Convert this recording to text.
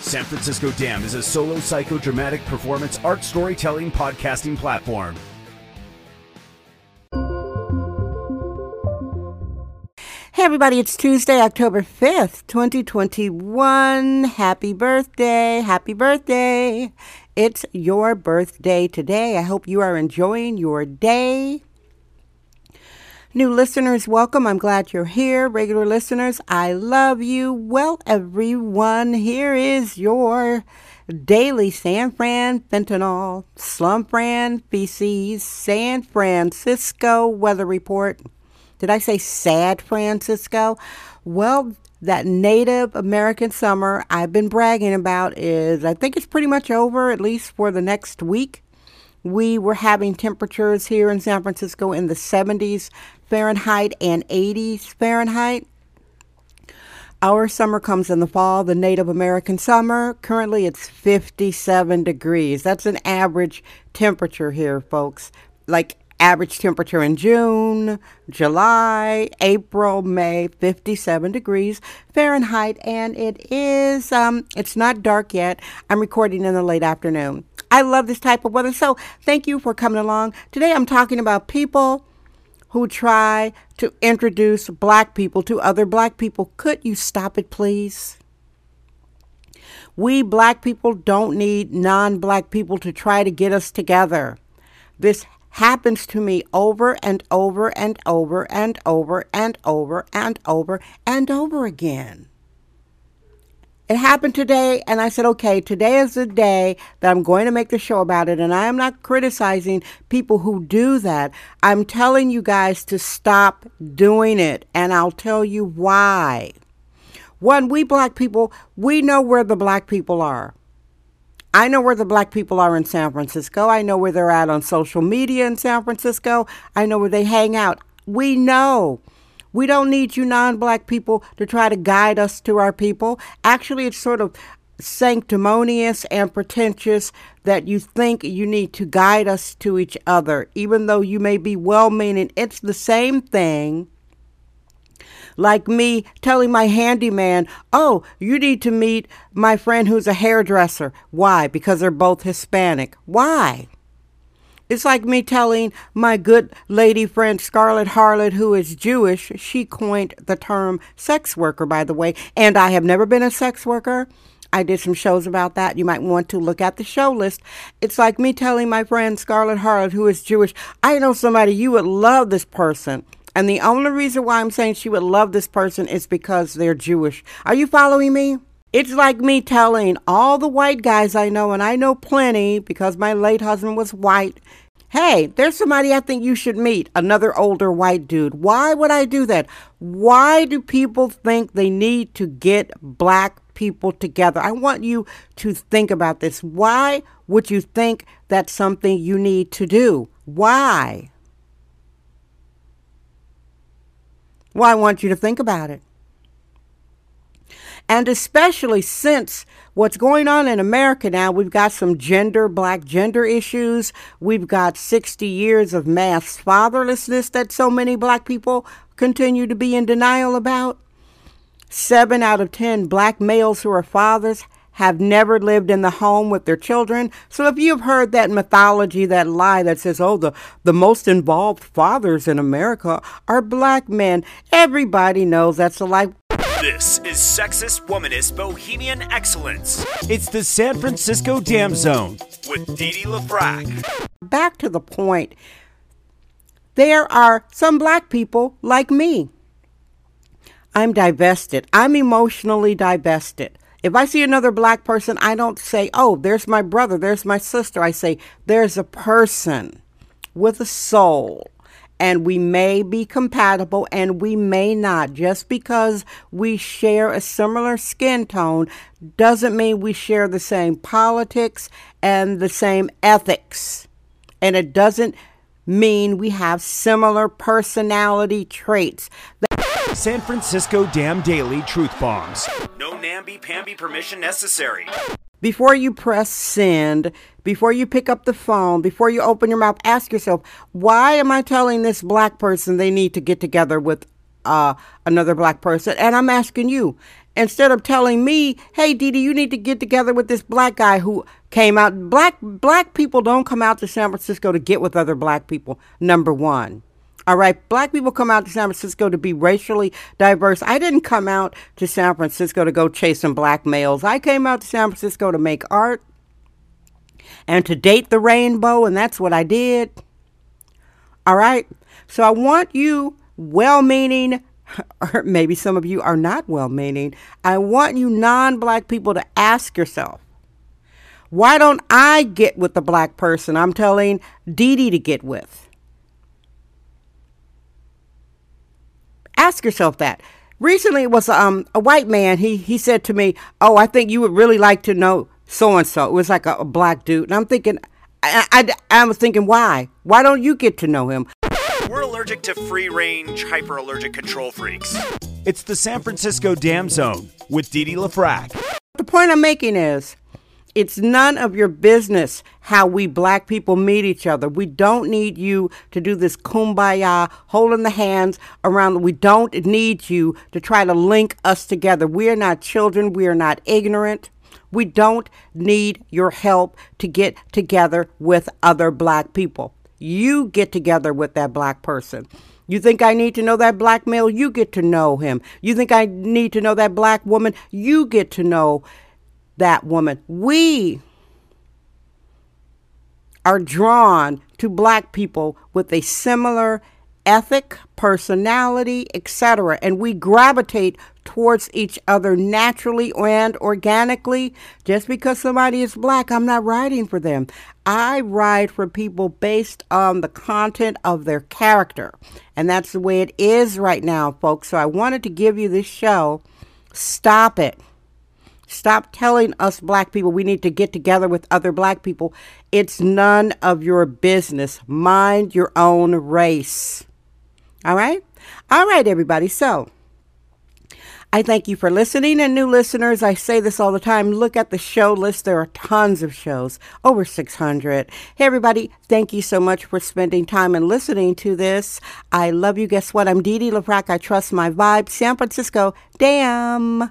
San Francisco Dam is a solo psychodramatic performance art storytelling podcasting platform. Hey, everybody, it's Tuesday, October 5th, 2021. Happy birthday! Happy birthday! It's your birthday today. I hope you are enjoying your day. New listeners, welcome. I'm glad you're here. Regular listeners, I love you. Well, everyone, here is your daily San Fran fentanyl, slum Fran feces, San Francisco weather report. Did I say sad Francisco? Well, that Native American summer I've been bragging about is, I think it's pretty much over, at least for the next week. We were having temperatures here in San Francisco in the 70s Fahrenheit and 80s Fahrenheit. Our summer comes in the fall, the Native American summer. Currently, it's 57 degrees. That's an average temperature here, folks. Like average temperature in June, July, April, May, 57 degrees Fahrenheit, and it is, um, it's not dark yet. I'm recording in the late afternoon. I love this type of weather, so thank you for coming along. Today I'm talking about people who try to introduce black people to other black people. Could you stop it, please? We black people don't need non black people to try to get us together. This happens to me over and over and over and over and over and over and over again. It happened today, and I said, okay, today is the day that I'm going to make the show about it. And I am not criticizing people who do that. I'm telling you guys to stop doing it, and I'll tell you why. One, we black people, we know where the black people are. I know where the black people are in San Francisco. I know where they're at on social media in San Francisco. I know where they hang out. We know. We don't need you non black people to try to guide us to our people. Actually, it's sort of sanctimonious and pretentious that you think you need to guide us to each other, even though you may be well meaning. It's the same thing like me telling my handyman, oh, you need to meet my friend who's a hairdresser. Why? Because they're both Hispanic. Why? It's like me telling my good lady friend Scarlot Harlot, who is Jewish, she coined the term sex worker, by the way, and I have never been a sex worker. I did some shows about that. You might want to look at the show list. It's like me telling my friend Scarlot Harlot, who is Jewish, I know somebody, you would love this person. And the only reason why I'm saying she would love this person is because they're Jewish. Are you following me? It's like me telling all the white guys I know, and I know plenty because my late husband was white. Hey, there's somebody I think you should meet, another older white dude. Why would I do that? Why do people think they need to get black people together? I want you to think about this. Why would you think that's something you need to do? Why? Well, I want you to think about it. And especially since what's going on in America now, we've got some gender, black gender issues. We've got 60 years of mass fatherlessness that so many black people continue to be in denial about. Seven out of 10 black males who are fathers have never lived in the home with their children. So if you've heard that mythology, that lie that says, oh, the, the most involved fathers in America are black men, everybody knows that's a lie. This is Sexist Womanist Bohemian Excellence. It's the San Francisco Dam Zone with Dee Dee LaFrac. Back to the point. There are some black people like me. I'm divested. I'm emotionally divested. If I see another black person, I don't say, oh, there's my brother, there's my sister. I say, there's a person with a soul. and we may be compatible and we may not. Just because we share a similar skin tone doesn't mean we share the same politics and the same ethics. And it doesn't mean we have similar personality traits. San Francisco Dam Daily Truth Bombs. No namby-pamby permission necessary. Before you press send, before you pick up the phone, before you open your mouth, ask yourself, why am I telling this black person they need to get together with uh, another black person? And I'm asking you, instead of telling me, hey, Dee, you need to get together with this black guy who came out. Black, black people don't come out to San Francisco to get with other black people, number one. All right, black people come out to San Francisco to be racially diverse. I didn't come out to San Francisco to go chasing black males. I came out to San Francisco to make art and to date the rainbow, and that's what I did. All right, so I want you, well meaning, or maybe some of you are not well meaning, I want you non black people to ask yourself, why don't I get with the black person I'm telling Dee Dee to get with? Ask yourself that. Recently, it was um, a white man. He he said to me, "Oh, I think you would really like to know so and so." It was like a, a, black dude, and I'm thinking, I, I I was thinking, why? Why don't you get to know him? We're allergic to free range, hyper allergic control freaks. It's the San Francisco Dam Zone with Dee Dee LaFrac. The point I'm making is it's none of your business how we black people meet each other. We don't need you to do this kumbaya, holding the hands around. We don't need you to try to link us together. We are not children. We are not ignorant. We don't need your help to get together with other black people. You get together with that black person. You think I need to know that black male? You get to know him. You think I need to know that black woman? You get to know that woman. We are drawn to black people with a similar ethic, personality, etc. And we gravitate towards each other naturally and organically. Just because somebody is black, I'm not writing for them. I write for people based on the content of their character. And that's the way it is right now, folks. So I wanted to give you this show. Stop it. Stop telling us black people we need to get together with other black people. It's none of your business. Mind your own race. All right? All right, everybody. So, I thank you for listening. And new listeners, I say this all the time look at the show list. There are tons of shows, over 600. Hey, everybody, thank you so much for spending time and listening to this. I love you. Guess what? I'm Dee Dee LaFrac. I trust my vibe. San Francisco, damn.